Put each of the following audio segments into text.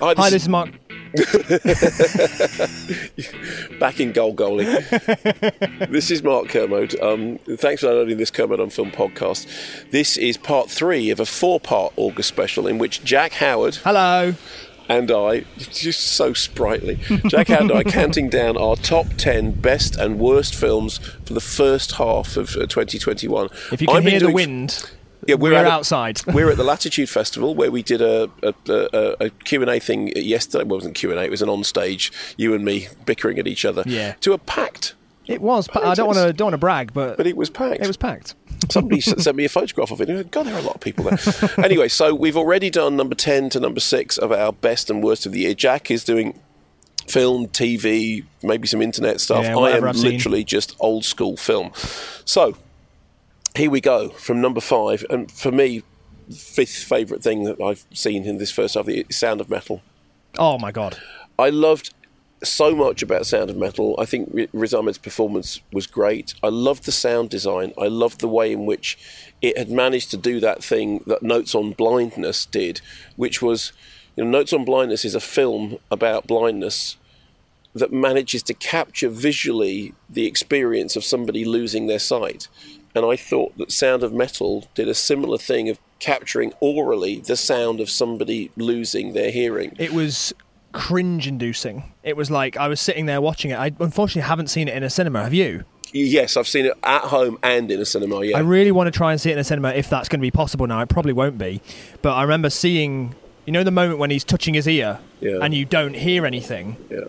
Hi, Hi, this is Mark. back in goal goalie. this is Mark Kermode. Um, thanks for downloading this Kermode on Film podcast. This is part three of a four-part August special in which Jack Howard Hello. and I, just so sprightly, Jack Howard and I counting down our top ten best and worst films for the first half of uh, 2021. If you can I've hear the wind, yeah, we're, a- outside. we're at the Latitude Festival where we did a, a, a, a Q&A thing yesterday. Well, it wasn't Q&A, it was an on-stage, you and me bickering at each other. Yeah. To a packed, It was. But I don't want to don't want to brag, but, but it was packed. it was packed. Somebody sent me a photograph of it. and I went, God, there are a lot of people there. anyway, so we've already done number 10 to number 6 of our best and worst of the year. Jack is doing film, TV, maybe some internet stuff. Yeah, I am I've seen. literally just old school film. So here we go from number 5. And for me, fifth favourite thing that I've seen in this first half the Sound of Metal. Oh my god. I loved so much about Sound of Metal. I think Riz Ahmed's performance was great. I loved the sound design. I loved the way in which it had managed to do that thing that Notes on Blindness did, which was, you know, Notes on Blindness is a film about blindness that manages to capture visually the experience of somebody losing their sight. And I thought that Sound of Metal did a similar thing of capturing orally the sound of somebody losing their hearing. It was cringe inducing. It was like I was sitting there watching it. I unfortunately haven't seen it in a cinema. Have you? Yes, I've seen it at home and in a cinema. Yeah, I really want to try and see it in a cinema if that's going to be possible now. It probably won't be. But I remember seeing, you know, the moment when he's touching his ear Yeah. and you don't hear anything. yeah.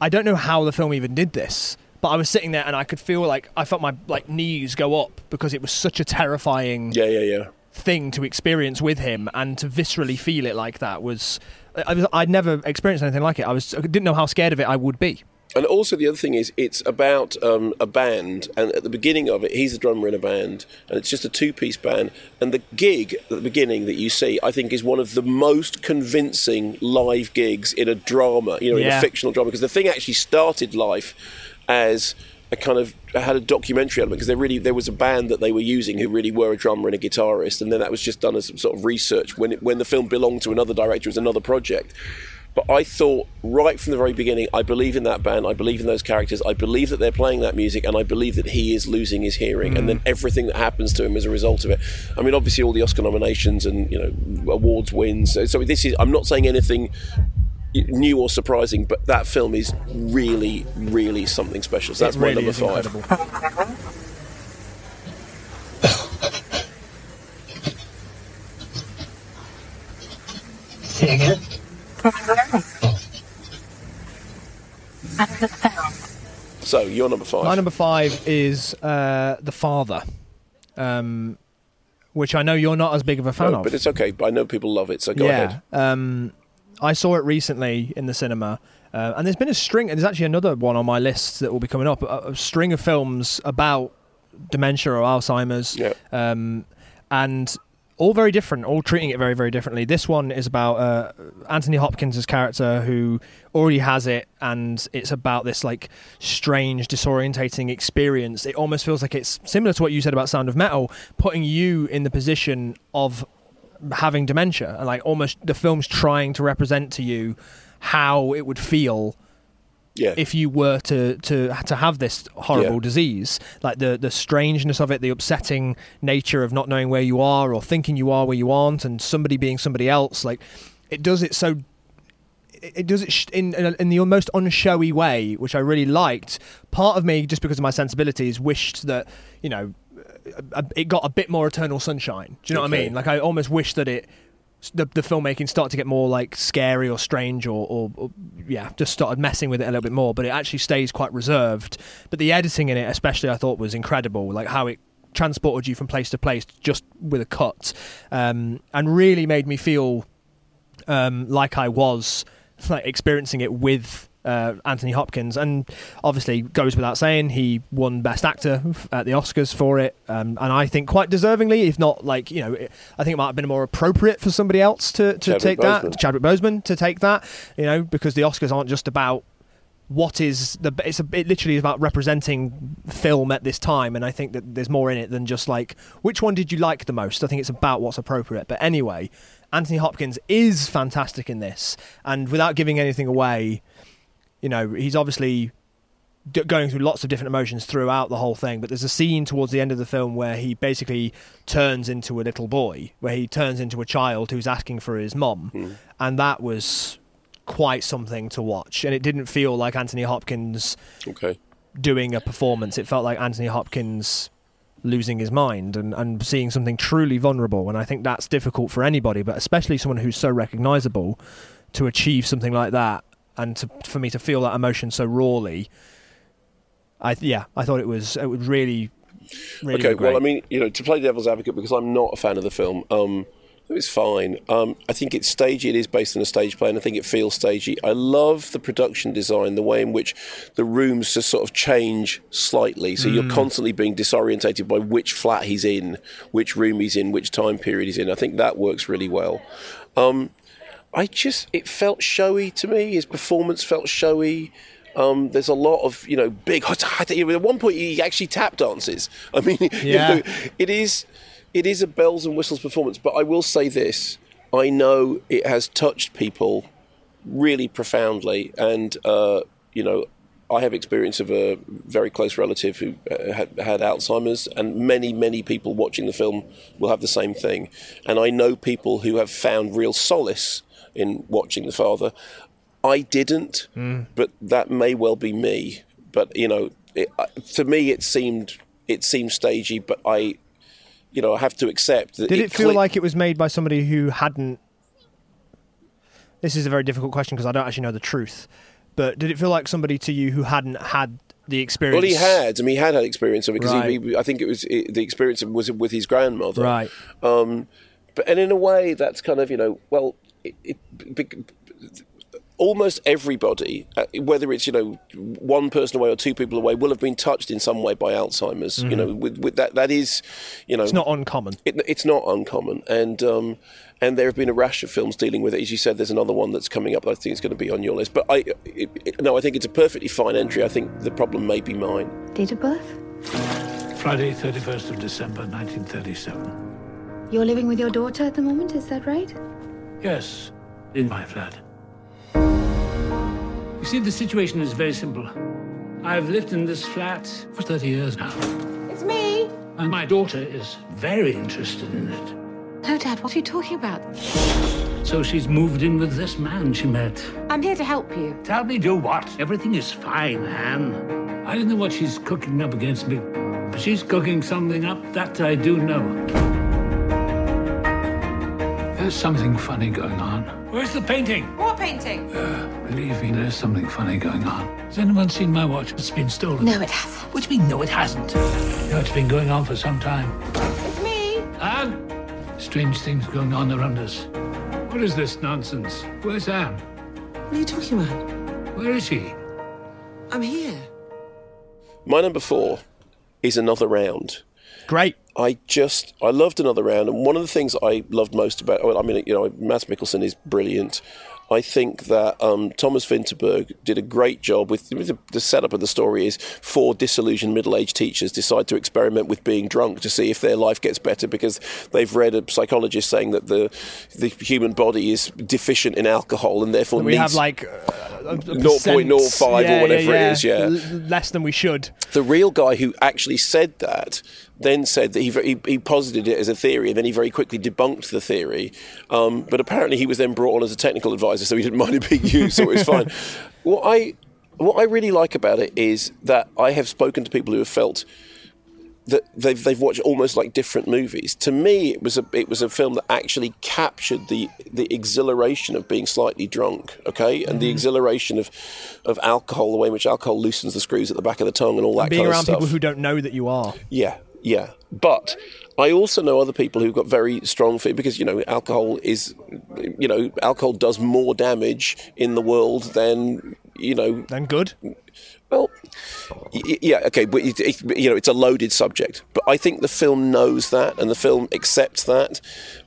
I don't know how the film even did this, but I was sitting there and I could feel like I felt my like knees go up because it was such a terrifying Yeah, yeah, yeah. thing to experience with him and to viscerally feel it like that was I was I'd never experienced anything like it. I was I didn't know how scared of it I would be. And also the other thing is, it's about um, a band, and at the beginning of it, he's a drummer in a band, and it's just a two-piece band. And the gig at the beginning that you see, I think, is one of the most convincing live gigs in a drama, you know, in a fictional drama, because the thing actually started life as a kind of had a documentary element because there really there was a band that they were using who really were a drummer and a guitarist, and then that was just done as some sort of research when it, when the film belonged to another director, it was another project. But I thought right from the very beginning, I believe in that band, I believe in those characters, I believe that they're playing that music, and I believe that he is losing his hearing, and then mm. everything that happens to him as a result of it. I mean, obviously, all the Oscar nominations and you know awards wins. So, so this is I'm not saying anything new or surprising, but that film is really, really something special. So that's it my number five. incredible. Say again? So you're number five. My number five is uh, The Father, um, which I know you're not as big of a fan No, of. but it's okay. I know people love it, so go yeah. ahead. Um, I saw it recently in the cinema, uh, and there's been a string. There's actually another one on my list that will be coming up. A, a string of films about dementia or Alzheimer's, Yeah. um, and all very different, all treating it very, very differently. This one is about uh, Anthony Hopkins' character who already has it, and it's about this like strange, disorientating experience. It almost feels like it's similar to what you said about Sound of Metal, putting you in the position of having dementia, and like almost the film's trying to represent to you how it would feel Yeah. if you were to to to have this horrible Yeah. disease like the the strangeness of it the upsetting nature of not knowing where you are or thinking you are where you aren't and somebody being somebody else like it does it so it does it in in, the most unshowy way, which I really liked. Part of me, just because of my sensibilities, wished that you know it got a bit more Eternal Sunshine. Do you know what I mean? Like I almost wish that it the, the filmmaking started to get more like scary or strange or, or, or yeah just started messing with it a little bit more but it actually stays quite reserved but the editing in it especially i thought was incredible like how it transported you from place to place just with a cut um, and really made me feel um, like I was like experiencing it with uh, Anthony Hopkins, and obviously goes without saying he won Best Actor at the Oscars for it, um, and I think quite deservingly, if not like you know, it, I think it might have been more appropriate for somebody else to, to Chadwick take Boseman. that, Chadwick Boseman to take that, you know, because the Oscars aren't just about what is the it's a, it literally is about representing film at this time and i think that there's more in it than just like which one did you like the most? I think it's about what's appropriate. But anyway anthony hopkins is fantastic in this and without giving anything away you know he's obviously d- going through lots of different emotions throughout the whole thing but there's a scene towards the end of the film where he basically turns into a little boy where he turns into a child who's asking for his mum hmm. and that was quite something to watch and it didn't feel like anthony hopkins Okay. doing a performance. It felt like anthony hopkins losing his mind and, and seeing something truly vulnerable and i think that's difficult for anybody but especially someone who's so recognizable to achieve something like that and to, for me to feel that emotion so rawly i yeah i thought it was it was really really okay, great. well, I mean, you know, to play devil's advocate, because I'm not a fan of the film, um, it's fine. Um, I think it's stagey. It is based on a stage play, and I think it feels stagey. I love the production design, the way in which the rooms just sort of change slightly. So you're constantly being disorientated by which flat he's in, which room he's in, which time period he's in. I think that works really well. Um, I just, it felt showy to me. His performance felt showy. Um, there's a lot of you know big. At one point, he actually tap dances. I mean, you know, it is it is a bells and whistles performance. But I will say this: I know it has touched people really profoundly, and uh, you know. I have experience of a very close relative who uh, had, had Alzheimer's, and many, many people watching the film will have the same thing. And I know people who have found real solace in watching the father. I didn't, but that may well be me. But you know, it, to me, it seemed it seemed stagey. But I, you know, I have to accept that. Did it, feel cli- like it was made by somebody who hadn't? This is a very difficult question because I don't actually know the truth. But did it feel like somebody to you who hadn't had the experience? Well, he had. I mean, he had had experience of it because Right. he, I think it was it, the experience was with his grandmother. Right. Um, but and in a way, that's kind of you know, well, it, it, bec- almost everybody, uh, whether it's you know one person away or two people away, will have been touched in some way by Alzheimer's. You know, with, with that, that is, you know, Mm-hmm. It's not uncommon. it, it's not uncommon, and um, and there have been a rash of films dealing with it. As you said, there's another one that's coming up. that I think is going to be on your list. But I, it, it- no, I think it's a perfectly fine entry. I think the problem may be mine. Date of birth? Friday, 31st of December, 1937. You're living with your daughter at the moment, is that right? Yes, in my flat. You see, the situation is very simple. I've lived in this flat for 30 years now, It's me. and my daughter is very interested in it. No, Dad, what are you talking about? So she's moved in with this man she met. I'm here to help you. Tell me, do what? Everything is fine, Anne. I don't know what she's cooking up against me, but she's cooking something up, that I do know. There's something funny going on. Where's the painting? What painting? Uh, believe me, there's something funny going on. Has anyone seen my watch? It's been stolen. No, it hasn't. What do you mean, no, it hasn't? You know, it's been going on for some time. It's me. Anne! Strange things going on around us. What is this nonsense? Where's Anne? What are you talking about? Where is she? I'm here. My number four is another round. Great. I just I loved another round, and one of the things I loved most about well, I mean, you know, Mads Mikkelsen is brilliant. I think that um, Thomas Vinterberg did a great job with, with the, the setup of the story is four disillusioned middle-aged teachers decide to experiment with being drunk to see if their life gets better because they've read a psychologist saying that the the human body is deficient in alcohol and therefore We needs have like uh, a, a 0.05 or percent- whatever it is, yeah. L- less than we should. the real guy who actually said that then said that he, he, he posited it as a theory and then he very quickly debunked the theory. Um, but apparently he was then brought on as a technical advisor, so he didn't mind it being used, so it was fine. What I, what I really like about it is that I have spoken to people who have felt that they've they've watched almost like different movies. To me, it was a it was a film that actually captured the the exhilaration of being slightly drunk, okay, and the exhilaration of of alcohol, the way in which alcohol loosens the screws at the back of the tongue, and all that Being kind around of stuff. people who don't know that you are. Yeah, yeah. But I also know other people who've got very strong feet because you know alcohol is, you know, alcohol does more damage in the world than you know than good. Well, yeah, okay, but it, it, you know it's a loaded subject. But I think the film knows that, and the film accepts that.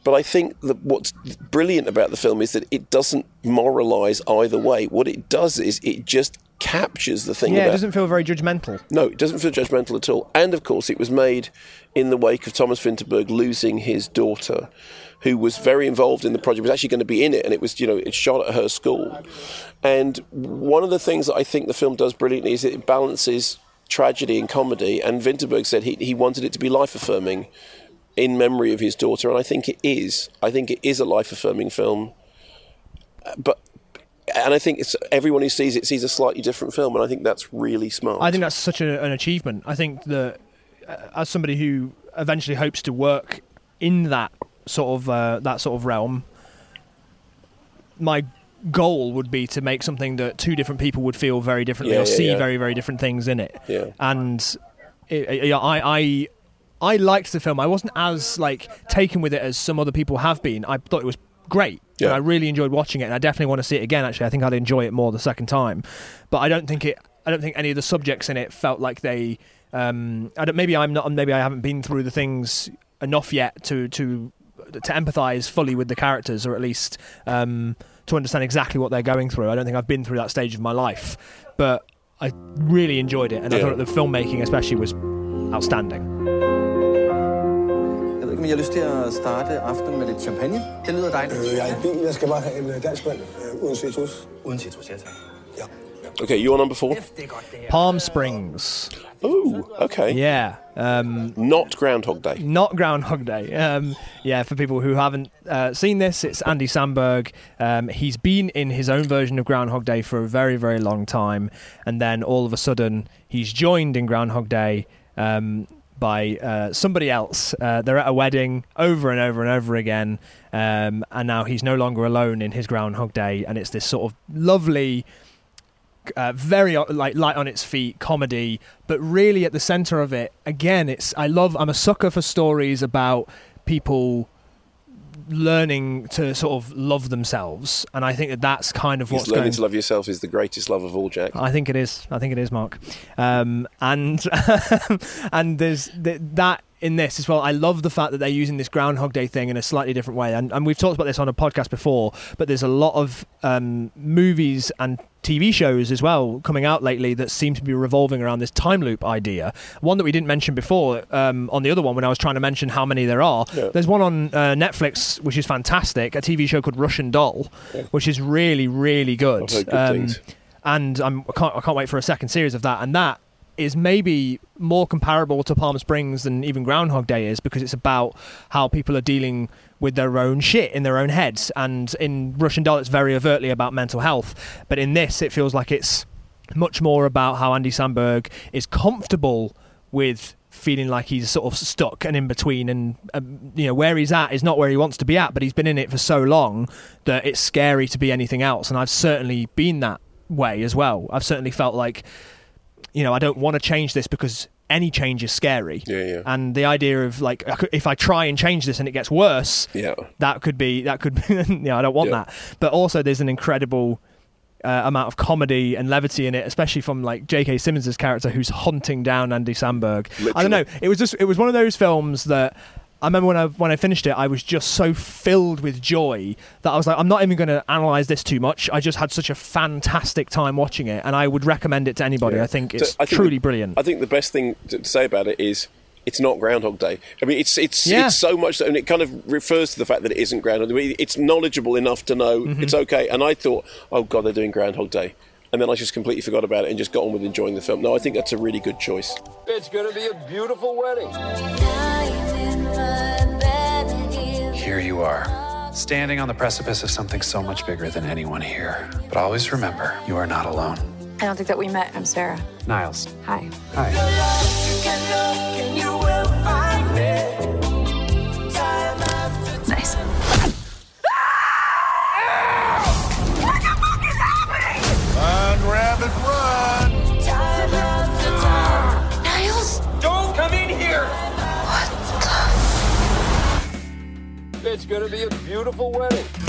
But I think that what's brilliant about the film is that it doesn't moralise either way. What it does is it just captures the thing Yeah, it doesn't feel very judgmental. no, it doesn't feel judgmental at all. And of course, it was made in the wake of Thomas Vinterberg losing his daughter, who was very involved in the project. Was actually going to be in it, and it was you know it shot at her school. And one of the things that I think the film does brilliantly is it balances tragedy and comedy. And Vinterberg said he he wanted it to be life affirming in memory of his daughter, and I think it is. I think it is a life affirming film. But and I think it's everyone who sees it sees a slightly different film, and I think that's really smart. I think that's such a, an achievement. I think that uh, as somebody who eventually hopes to work in that sort of uh, that sort of realm, my goal would be to make something that two different people would feel very differently Yeah, or yeah, see yeah. very very different things in it. Yeah. And it, it- yeah, I, I I liked the film. I wasn't as like taken with it as some other people have been. I thought it was great. Yeah. And I really enjoyed watching it, and I definitely want to see it again. Actually, I think I'd enjoy it more the second time. But I don't think it. I don't think any of the subjects in it felt like they. Um, I don't, maybe I'm not. Maybe I haven't been through the things enough yet to to to empathise fully with the characters, or at least um, to understand exactly what they're going through. I don't think I've been through that stage of my life, but I really enjoyed it, and I thought the filmmaking, especially, was outstanding. Jeg ved I har lyst til at starte aftenen med lidt champagne. Det lyder dejligt. Øh, jeg er i bil. Jeg skal bare have en øh, dansk vand øh, uden citrus. Uden citrus, ja tak. Ja. Okay, you're number four. Palm Springs. Ooh, okay. Yeah. Um, Not Groundhog Day. not Groundhog Day. Um, yeah, for people who haven't uh, seen this, it's Andy Samberg. Um, he's been in his own version of Groundhog Day for a very, very long time, and then all of a sudden he's joined in Groundhog Day um, by uh, somebody else. Uh, they're at a wedding over and over and over again, um, and now he's no longer alone in his Groundhog Day, and it's this sort of lovely uh, very uh, like light on its feet comedy but really at the center of it again it's i love i'm a sucker for stories about people learning to sort of love themselves and i think that that's kind of what's learning going to love yourself is the greatest love of all, Jack. I think it is. I think it is, Mark. Um, and and there's th- that in this as well. I love the fact that they're using this Groundhog Day thing in a slightly different way. And, and we've talked about this on a podcast before, but there's a lot of um, movies and TV shows as well coming out lately that seem to be revolving around this time loop idea. One that we didn't mention before um, on the other one when I was trying to mention how many there are. Yeah. There's one on uh, Netflix which is fantastic, a TV show called Russian Doll, which is really really good. Good Um, and I'm, I can't I can't wait for a second series of that. And that is maybe more comparable to Palm Springs than even Groundhog Day is because it's about how people are dealing with their own shit in their own heads. And in Russian Doll, it's very overtly about mental health. But in this, it feels like it's much more about how Andy Samberg is comfortable with feeling like he's sort of stuck and in between and um, you know where he's at is not where he wants to be at but he's been in it for so long that it's scary to be anything else and I've certainly been that way as well I've certainly felt like you know I don't want to change this because any change is scary Yeah, yeah. and the idea of like if I try and change this and it gets worse Yeah. that could be that could be yeah I don't want Yeah. that but also there's an incredible uh, amount of comedy and levity in it especially from like J.K. Simmons' character who's hunting down Andy Samberg I don't know it was just it was one of those films that I remember when I when I finished it I was just so filled with joy that I was like I'm not even going to analyze this too much I just had such a fantastic time watching it and I would recommend it to anybody Yeah. I think So it's I think truly the- brilliant I think the best thing to say about it is it's not Groundhog Day. I mean, it's it's Yeah. it's so much, and it kind of refers to the fact that it isn't Groundhog Day. It's knowledgeable enough to know Mm-hmm. it's okay. And I thought, oh god, they're doing Groundhog Day. and then I just completely forgot about it and just got on with enjoying the film. No, I think that's a really good choice. It's gonna be a beautiful wedding. Here you are, standing on the precipice of something so much bigger than anyone here. But always remember, you are not alone. I don't think that we met. I'm Sarah. Nyles. Hi. Hi. It's gonna be a beautiful wedding.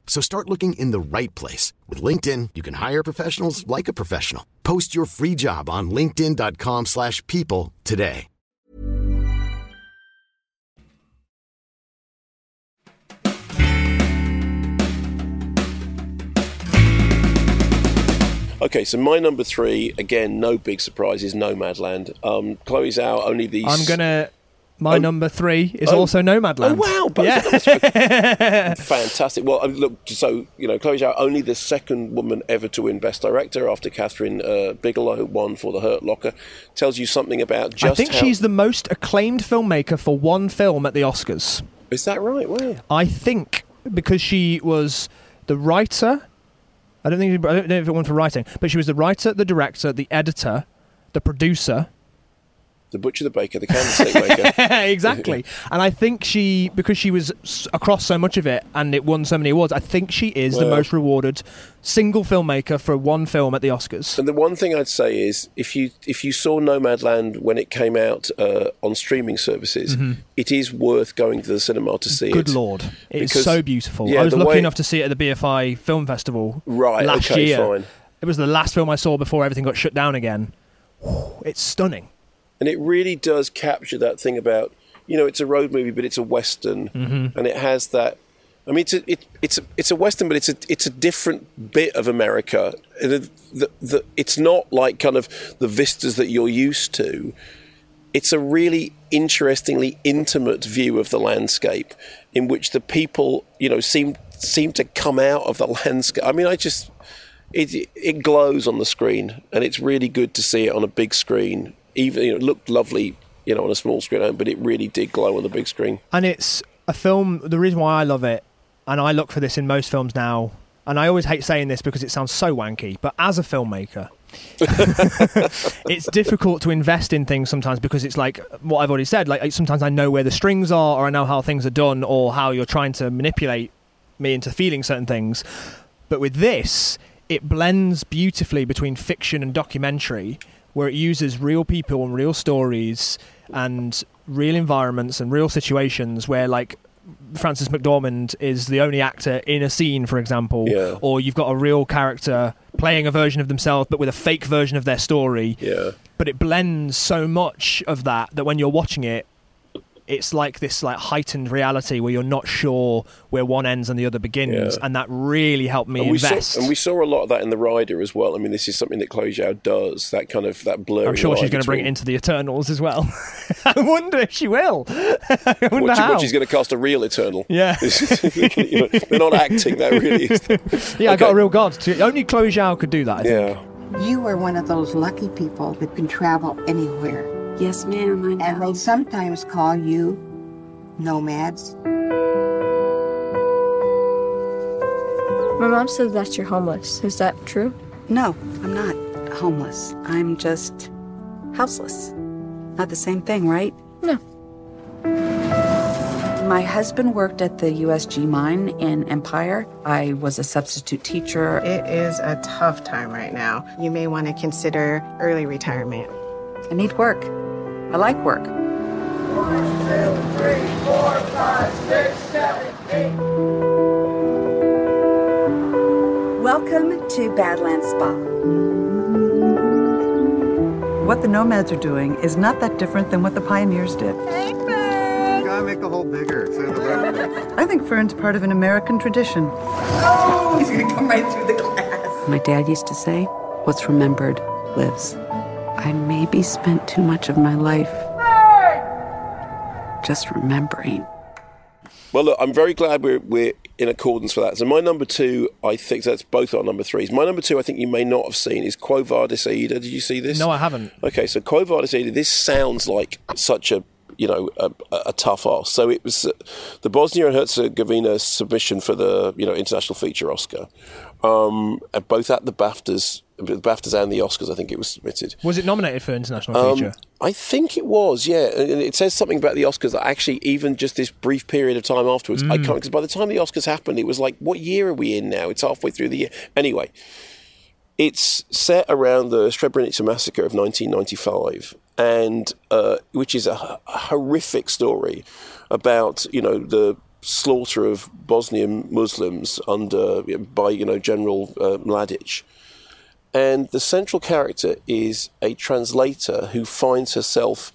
So start looking in the right place. With LinkedIn, you can hire professionals like a professional. Post your free job on linkedin.com/people slash people today. Okay, so my number three, again, no big surprises, Nomadland. Um, Chloe Zhao, only these... I'm gonna. My Oh. number three is Oh. also Nomadland. Oh wow! Both Yeah. Fantastic. Well, um, look, so you know, Chloe Zhao, only the second woman ever to win Best Director after Kathryn uh, Bigelow, who won for The Hurt Locker, tells you something about just I think how. she's the most acclaimed filmmaker for one film at the Oscars. Is that right? Wow. I think because she was the writer. I don't think I don't know if it won for writing, but she was the writer, the director, the editor, the producer. The butcher, the baker, the candlestick maker. exactly. And I think she, because she was across so much of it and it won so many awards, I think she is the most rewarded single filmmaker for one film at the Oscars. And the one thing I'd say is, if you if you saw Nomadland when it came out uh, on streaming services, Mhm. it is worth going to the cinema to see Good it. lord, it is Because- so beautiful. yeah, I was lucky way- enough to see it at the BFI Film Festival Right, last okay, year. fine. It was the last film I saw before everything got shut down again. It's stunning. And it really does capture that thing about you know it's a road movie but it's a western Mhm. and it has that I mean it's a, it, it's a, it's a western but it's a it's a different bit of America the, the, the, it's not like kind of the vistas that you're used to it's a really interestingly intimate view of the landscape in which the people you know seem seem to come out of the landscape I mean I just it it glows on the screen, and it's really good to see it on a big screen. Even you know, it looked lovely, you know, on a small screen, home, but it really did glow on the big screen. And it's a film. The reason why I love it, and I look for this in most films now, and I always hate saying this because it sounds so wanky, but as a filmmaker, it's difficult to invest in things sometimes because it's like what I've already said. Like sometimes I know where the strings are, or I know how things are done, or how you're trying to manipulate me into feeling certain things. But with this, it blends beautifully between fiction and documentary, where it uses real people and real stories and real environments and real situations where, like, Frances McDormand is the only actor in a scene, for example, Yeah. or you've got a real character playing a version of themselves but with a fake version of their story. Yeah. But it blends so much of that that when you're watching it, it's like this like heightened reality where you're not sure where one ends and the other begins, Yeah. and that really helped me and we invest. saw and we saw a lot of that in the Rider as well. I mean, this is something that Chloe Zhao does. That kind of that blurry. I'm sure she's going to bring it into the Eternals as well. I wonder if she will. I wonder What, she- how. what she's going to cast a real Eternal. Yeah. You know, they're not acting. That really is. yeah, I got a real god. To, only Chloe Zhao could do that. I think. Yeah. You are one of those lucky people that can travel anywhere. Yes, ma'am. I know. And they sometimes call you nomads. My mom says that you're homeless. Is that true? No, I'm not homeless. I'm just houseless. Not the same thing, right? No. My husband worked at the USG mine in Empire. I was a substitute teacher. It is a tough time right now. You may want to consider early retirement. I need work. I like work. One, two, three, four, five, six, seven, eight. Welcome to Badlands Spa. What the nomads are doing is not that different than what the pioneers did. Hey, Fern! Gotta make the hole bigger. So the I think Fern's part of an American tradition. Oh, he's gonna come right through the glass. My dad used to say, What's remembered lives. I maybe spent too much of my life just remembering. Well, look, I'm very glad we're we're in accordance for that. So my number two, I think that's both our number threes. My number two, I think you may not have seen, is Quo Vadis Aida. Did you see this? No, I haven't. Okay, so Quo Vadis Aida. This sounds like such a you know a, a tough ask. So it was uh, the Bosnia and Herzegovina submission for the you know international feature Oscar, um, both at the BAFTAs, the BAFTAs and the Oscars. I think it was submitted. Was it nominated for international Um, feature? I think it was, yeah. And it says something about the Oscars that actually, even just this brief period of time afterwards, I Mm. can't, because by the time the Oscars happened, it was like, what year are we in now? It's halfway through the year. Anyway, it's set around the Srebrenica massacre of 1995, and uh, which is a horrific story about, you know, the slaughter of Bosnian Muslims under by, you know, General uh, Mladic. And the central character is a translator who finds herself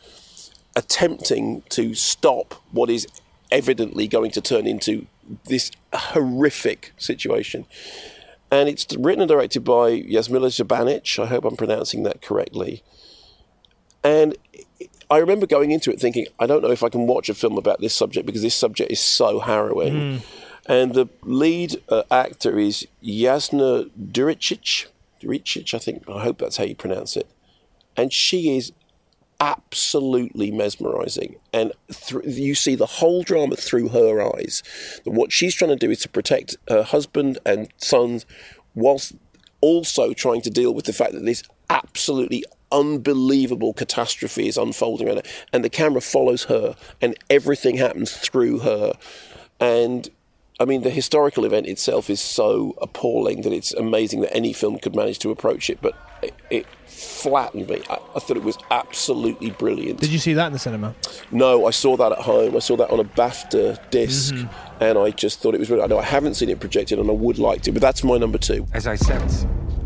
attempting to stop what is evidently going to turn into this horrific situation. And it's written and directed by Jasmila Zabanic. I hope I'm pronouncing that correctly. And I remember going into it thinking, I don't know if I can watch a film about this subject because this subject is so harrowing. Mm. And the lead uh, actor is Jasna Duricic. Duricic, I think. I hope that's how you pronounce it. And she is absolutely mesmerizing. And thr you see the whole drama through her eyes. What she's trying to do is to protect her husband and sons, whilst also trying to deal with the fact that this absolutely unbelievable catastrophe is unfolding around her. And the camera follows her, and everything happens through her. And I mean, the historical event itself is so appalling that it's amazing that any film could manage to approach it, but it, it flattened me. I, I thought it was absolutely brilliant. Did you see that in the cinema? No, I saw that at home. I saw that on a BAFTA disc Mhm. and I just thought it was really. I know I haven't seen it projected, and I would like to, but that's my number two. As I said,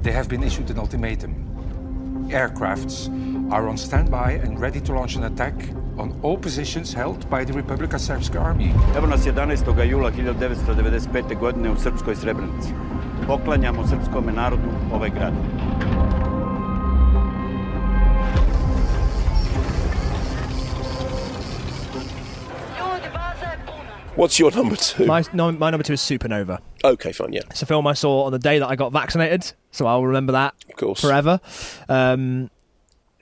they have been issued an ultimatum. Aircrafts are on standby and ready to launch an attack on all positions held by the Republika Srpska army. Evo nas 11. jula 1995. godine u Srpskoj Srebrenici. Poklanjamo srpskom narodu ovaj grad. What's your number two? My, no, my number two is Supernova. Okay, fine, yeah. It's a film I saw on the day that I got vaccinated, so I'll remember that of course. forever. Um,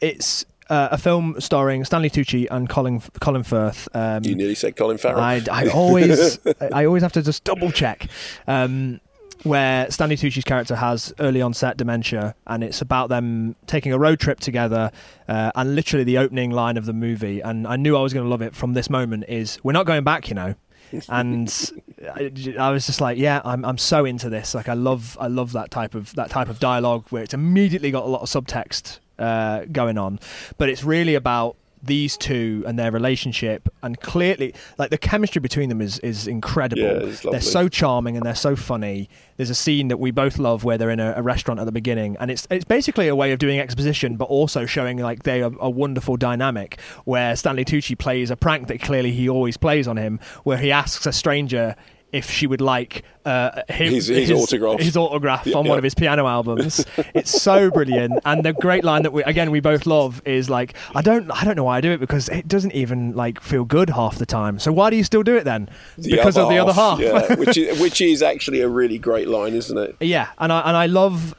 it's uh, a film starring Stanley Tucci and Colin Colin Firth. Um, You nearly said Colin Farrell. I, I always I always have to just double check. Um, where Stanley Tucci's character has early onset dementia, and it's about them taking a road trip together. Uh, and literally, the opening line of the movie, and I knew I was going to love it from this moment, is "We're not going back," you know. and I, I was just like, yeah, I'm I'm so into this. Like, I love I love that type of that type of dialogue where it's immediately got a lot of subtext uh, going on, but it's really about these two and their relationship and clearly like the chemistry between them is is incredible. Yeah, they're so charming and they're so funny. There's a scene that we both love where they're in a, a restaurant at the beginning and it's it's basically a way of doing exposition but also showing like they are a wonderful dynamic where Stanley Tucci plays a prank that clearly he always plays on him where he asks a stranger if she would like uh, him, His- his autograph. his autograph Yeah, on yeah. one of his piano albums. it's so brilliant, and the great line that we again we both love is like, I don't I don't know why I do it because it doesn't even like feel good half the time. So why do you still do it then? The because of the other half. yeah, which is which is actually a really great line, isn't it? Yeah, and I and I love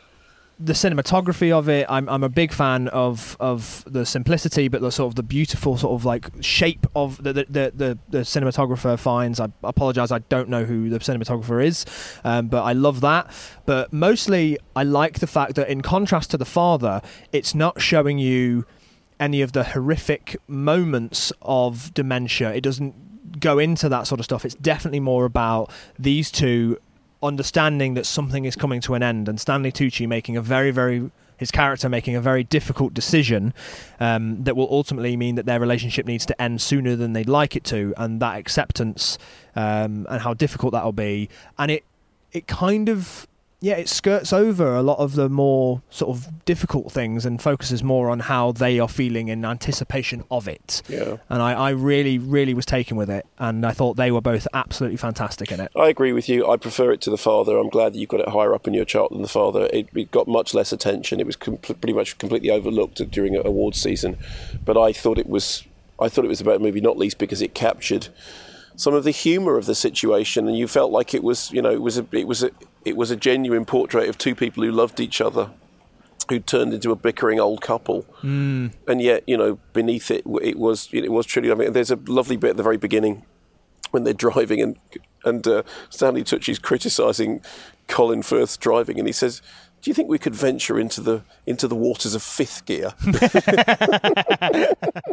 the cinematography of it. I'm I'm a big fan of of the simplicity, but the sort of the beautiful sort of like shape of the the the, the, the cinematographer finds. I apologize, I don't know who the cinematographer is, um, but I love that. But mostly, I like the fact that in contrast to the father, it's not showing you any of the horrific moments of dementia. It doesn't go into that sort of stuff. It's definitely more about these two understanding that something is coming to an end and Stanley Tucci making a very, very his character making a very difficult decision um, that will ultimately mean that their relationship needs to end sooner than they'd like it to, and that acceptance um, and how difficult that'll be, and it it kind of yeah, it skirts over a lot of the more sort of difficult things and focuses more on how they are feeling in anticipation of it. Yeah. And I, I really, really was taken with it, and I thought they were both absolutely fantastic in it. I agree with you. I prefer it to the father. I'm glad that you got it higher up in your chart than the father. It, it got much less attention. It was com- pretty much completely overlooked during awards season, but I thought it was. I thought it was about a movie, not least because it captured some of the humour of the situation, and you felt like it was, you know, it was a, it was a, it was a genuine portrait of two people who loved each other, who turned into a bickering old couple, mm. and yet, you know, beneath it, it was, it was truly. I mean, there's a lovely bit at the very beginning when they're driving, and and uh, Stanley Tucci's criticising Colin Firth's driving, and he says. Do you think we could venture into the into the waters of fifth gear?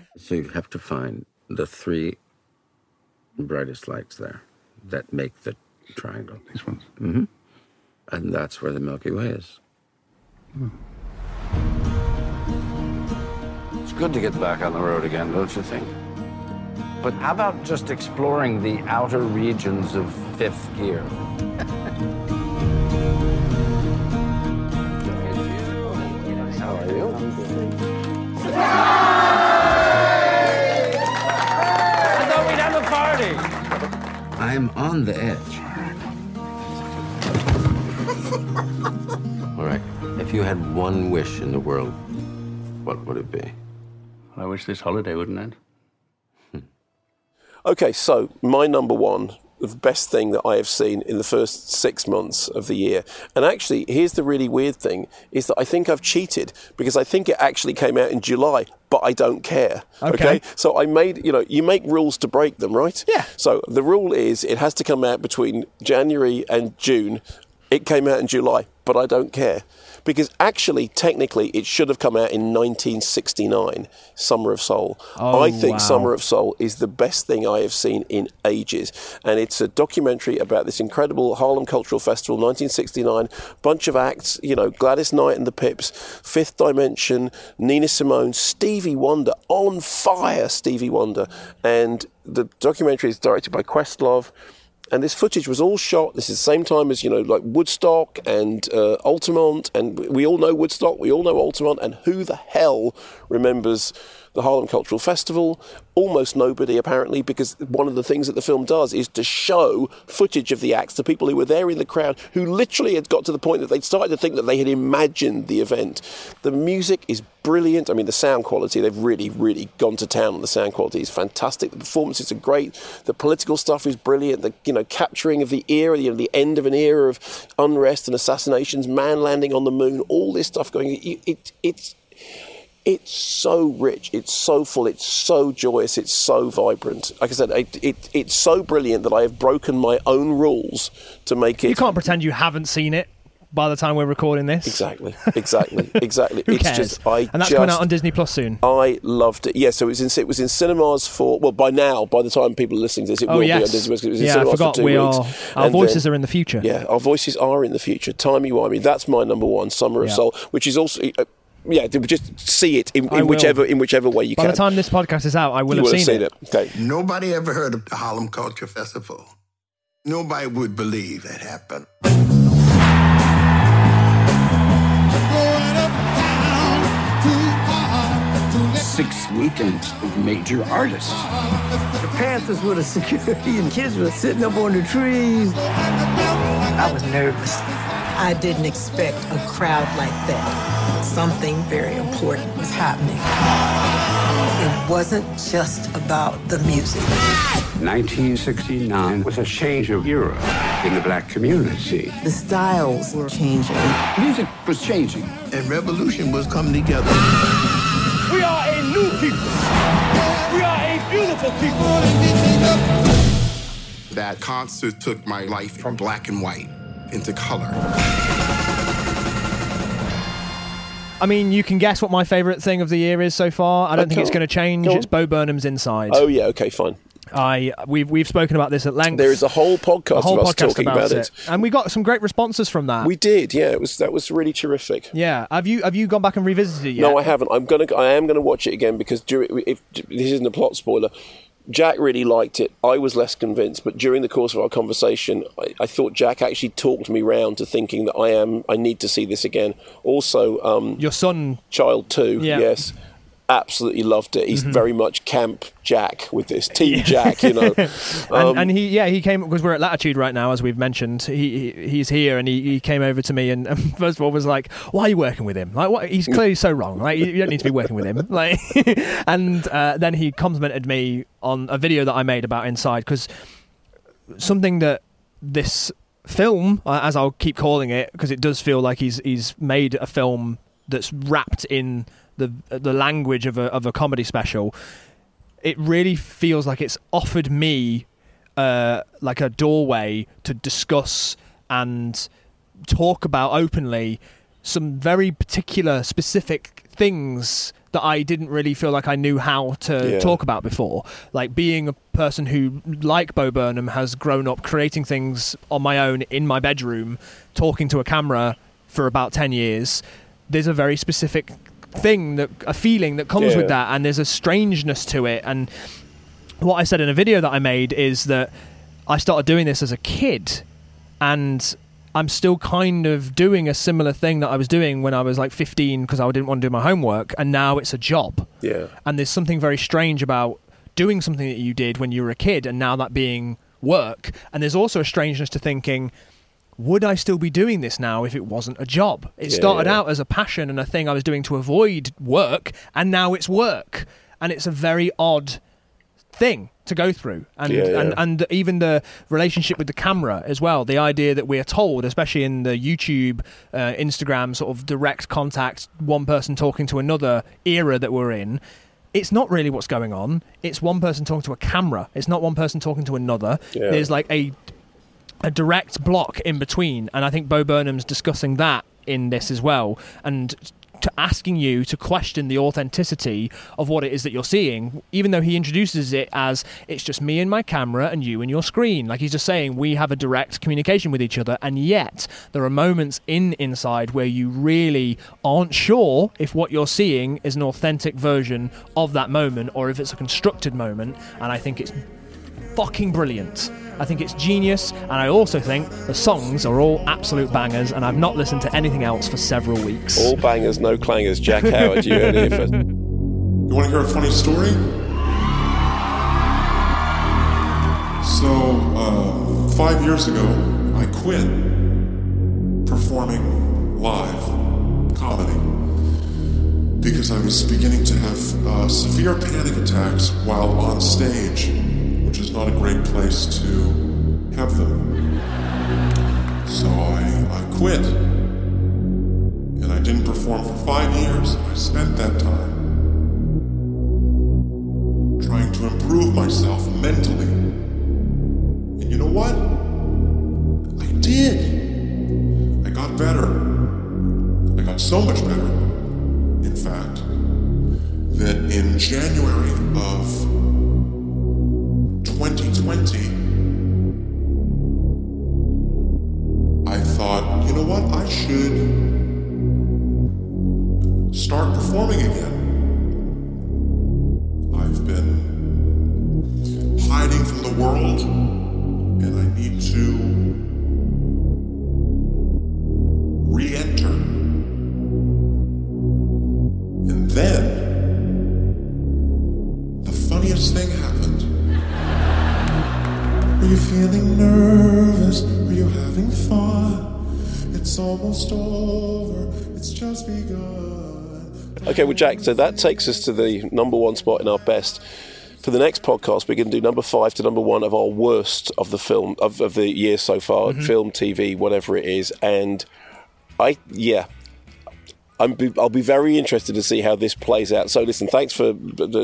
so you have to find the three brightest lights there that make the triangle. These ones. Mm-hmm. And that's where the Milky Way is. Hmm. It's good to get back on the road again, don't you think? But how about just exploring the outer regions of fifth gear? how are you? I'm on the edge. All right. If you had one wish in the world, what would it be? I wish this holiday wouldn't end. Hmm. Okay, so my number one, the best thing that I have seen in the first six months of the year. And actually, here's the really weird thing is that I think I've cheated because I think it actually came out in July, but I don't care. Okay. So I made, you know, you make rules to break them, right? Yeah. So the rule is it has to come out between January and June. It came out in July, but I don't care. Because actually, technically, it should have come out in 1969, Summer of Soul. Oh, I think wow. Summer of Soul is the best thing I have seen in ages. And it's a documentary about this incredible Harlem Cultural Festival, 1969. Bunch of acts, you know, Gladys Knight and the Pips, Fifth Dimension, Nina Simone, Stevie Wonder, on fire, Stevie Wonder. And the documentary is directed by Questlove. And this footage was all shot. This is the same time as you know, like Woodstock and uh, Altamont, and we all know Woodstock, we all know Altamont, and who the hell remembers the Harlem Cultural Festival? Almost nobody, apparently, because one of the things that the film does is to show footage of the acts to people who were there in the crowd, who literally had got to the point that they'd started to think that they had imagined the event. The music is brilliant. I mean, the sound quality, they've really, really gone to town on the sound quality. It's fantastic. The performances are great. The political stuff is brilliant. The, you know, capturing of the era, you know, the end of an era of unrest and assassinations, man landing on the moon, all this stuff going, it, it, it's, it's so rich, it's so full, it's so joyous, it's so vibrant. Like I said, it, it, it's so brilliant that I have broken my own rules to make it. You can't pretend you haven't seen it by the time we're recording this. Exactly, exactly, exactly. Who it's cares? just I and that's just, coming out on Disney Plus soon. I loved it. Yeah, so it was in it was in cinemas for well by now by the time people are listening to this it Oh will yes. be on Disney Plus. It was in yeah, I forgot for two we weeks. are. Our And voices then- are in the future. Yeah, our voices are in the future. Timey wimey. That's my number one. Summer of Soul, which is also. Uh, yeah, to just see it in, in whichever in whichever way you By can. By the time this podcast is out, I will you have will seen, have seen it. Okay. Nobody ever heard of the Harlem Culture Festival. Nobody would believe that happened. Six weekends of major artists. The Panthers with the security and kids were sitting up on the trees. I was nervous. I didn't expect a crowd like that. Something very important was happening. It wasn't just about the music. 1969 was a change of era in the black community. The styles were changing. Music was changing, and revolution was coming together. We are a new people. We are a beautiful people. That concert took my life from black and white into color. I mean, you can guess what my favourite thing of the year is so far. I don't uh, think it's going to change. Go. It's Bo Burnham's Inside. Oh yeah, okay, fine. I we've we've spoken about this at length. There is a whole podcast a whole of us podcast talking about, about it. and we got some great responses from that. We did, yeah. It was that was really terrific. yeah, have you have you gone back and revisited it yet? No, I haven't. I'm gonna. I am gonna watch it again because during. If this isn't a plot spoiler, Jack really liked it. I was less convinced, but during the course of our conversation, I, I thought Jack actually talked me round to thinking that I am. I need to see this again. Also, um, your son, child two, Yeah. yes. Absolutely loved it. He's Mhm. very much camp Jack with this team Jack, you know. and, Um, and he, yeah, he came because we're at Latitude right now, as we've mentioned. He, he he's here, and he, he came over to me, and, and first of all was like, "Why are you working with him? Like, what? He's clearly so wrong. Like, you, you don't need to be working with him." Like, and uh, then he complimented me on a video that I made about Inside because something that this film, uh, as I'll keep calling it, because it does feel like he's he's made a film that's wrapped in the the language of a of a comedy special. It really feels like it's offered me uh, like a doorway to discuss and talk about openly some very particular specific things that I didn't really feel like I knew how to Yeah. talk about before. Like being a person who, like Bo Burnham, has grown up creating things on my own in my bedroom, talking to a camera for about 10 years, there's a very specific thing that a feeling that comes Yeah. with that and there's a strangeness to it and what I said in a video that I made is that I started doing this as a kid and I'm still kind of doing a similar thing that I was doing when I was like 15 because I didn't want to do my homework and now it's a job. yeah. And there's something very strange about doing something that you did when you were a kid and now that being work. And there's also a strangeness to thinking, would I still be doing this now if it wasn't a job? It Yeah, started yeah. out as a passion and a thing I was doing to avoid work, and now it's work. And it's a very odd thing to go through and Yeah, yeah. and and even the relationship with the camera as well the idea that we're told especially in the YouTube uh, Instagram sort of direct contact one person talking to another era that we're in it's not really what's going on it's one person talking to a camera it's not one person talking to another Yeah. there's like a a direct block in between and I think Bo Burnham's discussing that in this as well and to asking you to question the authenticity of what it is that you're seeing even though he introduces it as it's just me and my camera and you and your screen like he's just saying we have a direct communication with each other and yet there are moments in inside where you really aren't sure if what you're seeing is an authentic version of that moment or if it's a constructed moment and I think it's fucking brilliant. I think it's genius, and I also think the songs are all absolute bangers, and I've not listened to anything else for several weeks. All bangers, no clangers. Jack Howard, you heard it here first. You want to hear a funny story? So, uh, five years ago, I quit performing live comedy because I was beginning to have uh, severe panic attacks while on stage, which is not a great place to have them. So I, I quit. And I didn't perform for five years. I spent that time trying to improve myself mentally. And you know what? I did. I got better. I got so much better, in fact, that in January of 2020, I thought, you know what? I should start performing again. I've been hiding from the world, and I need to almost over, it's just begun. Okay, well, Jack, so that takes us to the number one spot in our best. For the next podcast, we're going to do number five to number one of our worst of the film of, of the year so far, Mhm. film, TV, whatever it is. And I, yeah, I'm be, I'll be very interested to see how this plays out. So listen, thanks for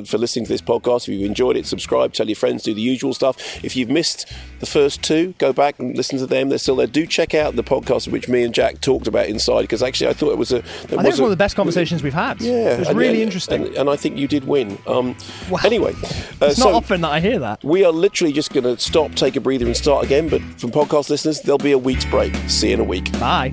for listening to this podcast. If you've enjoyed it, subscribe, tell your friends, do the usual stuff. If you've missed the first two, go back and listen to them. They're still there. Do check out the podcast which me and Jack talked about inside because actually I thought it was a. I think it was one of the best conversations we've had. Yeah, it was really interesting. and, and I think you did win. Um, Anyway, uh, it's so not often that I hear that. we are literally just going to stop, take a breather, and start again. But from podcast listeners, there'll be a week's break. See you in a week. Bye.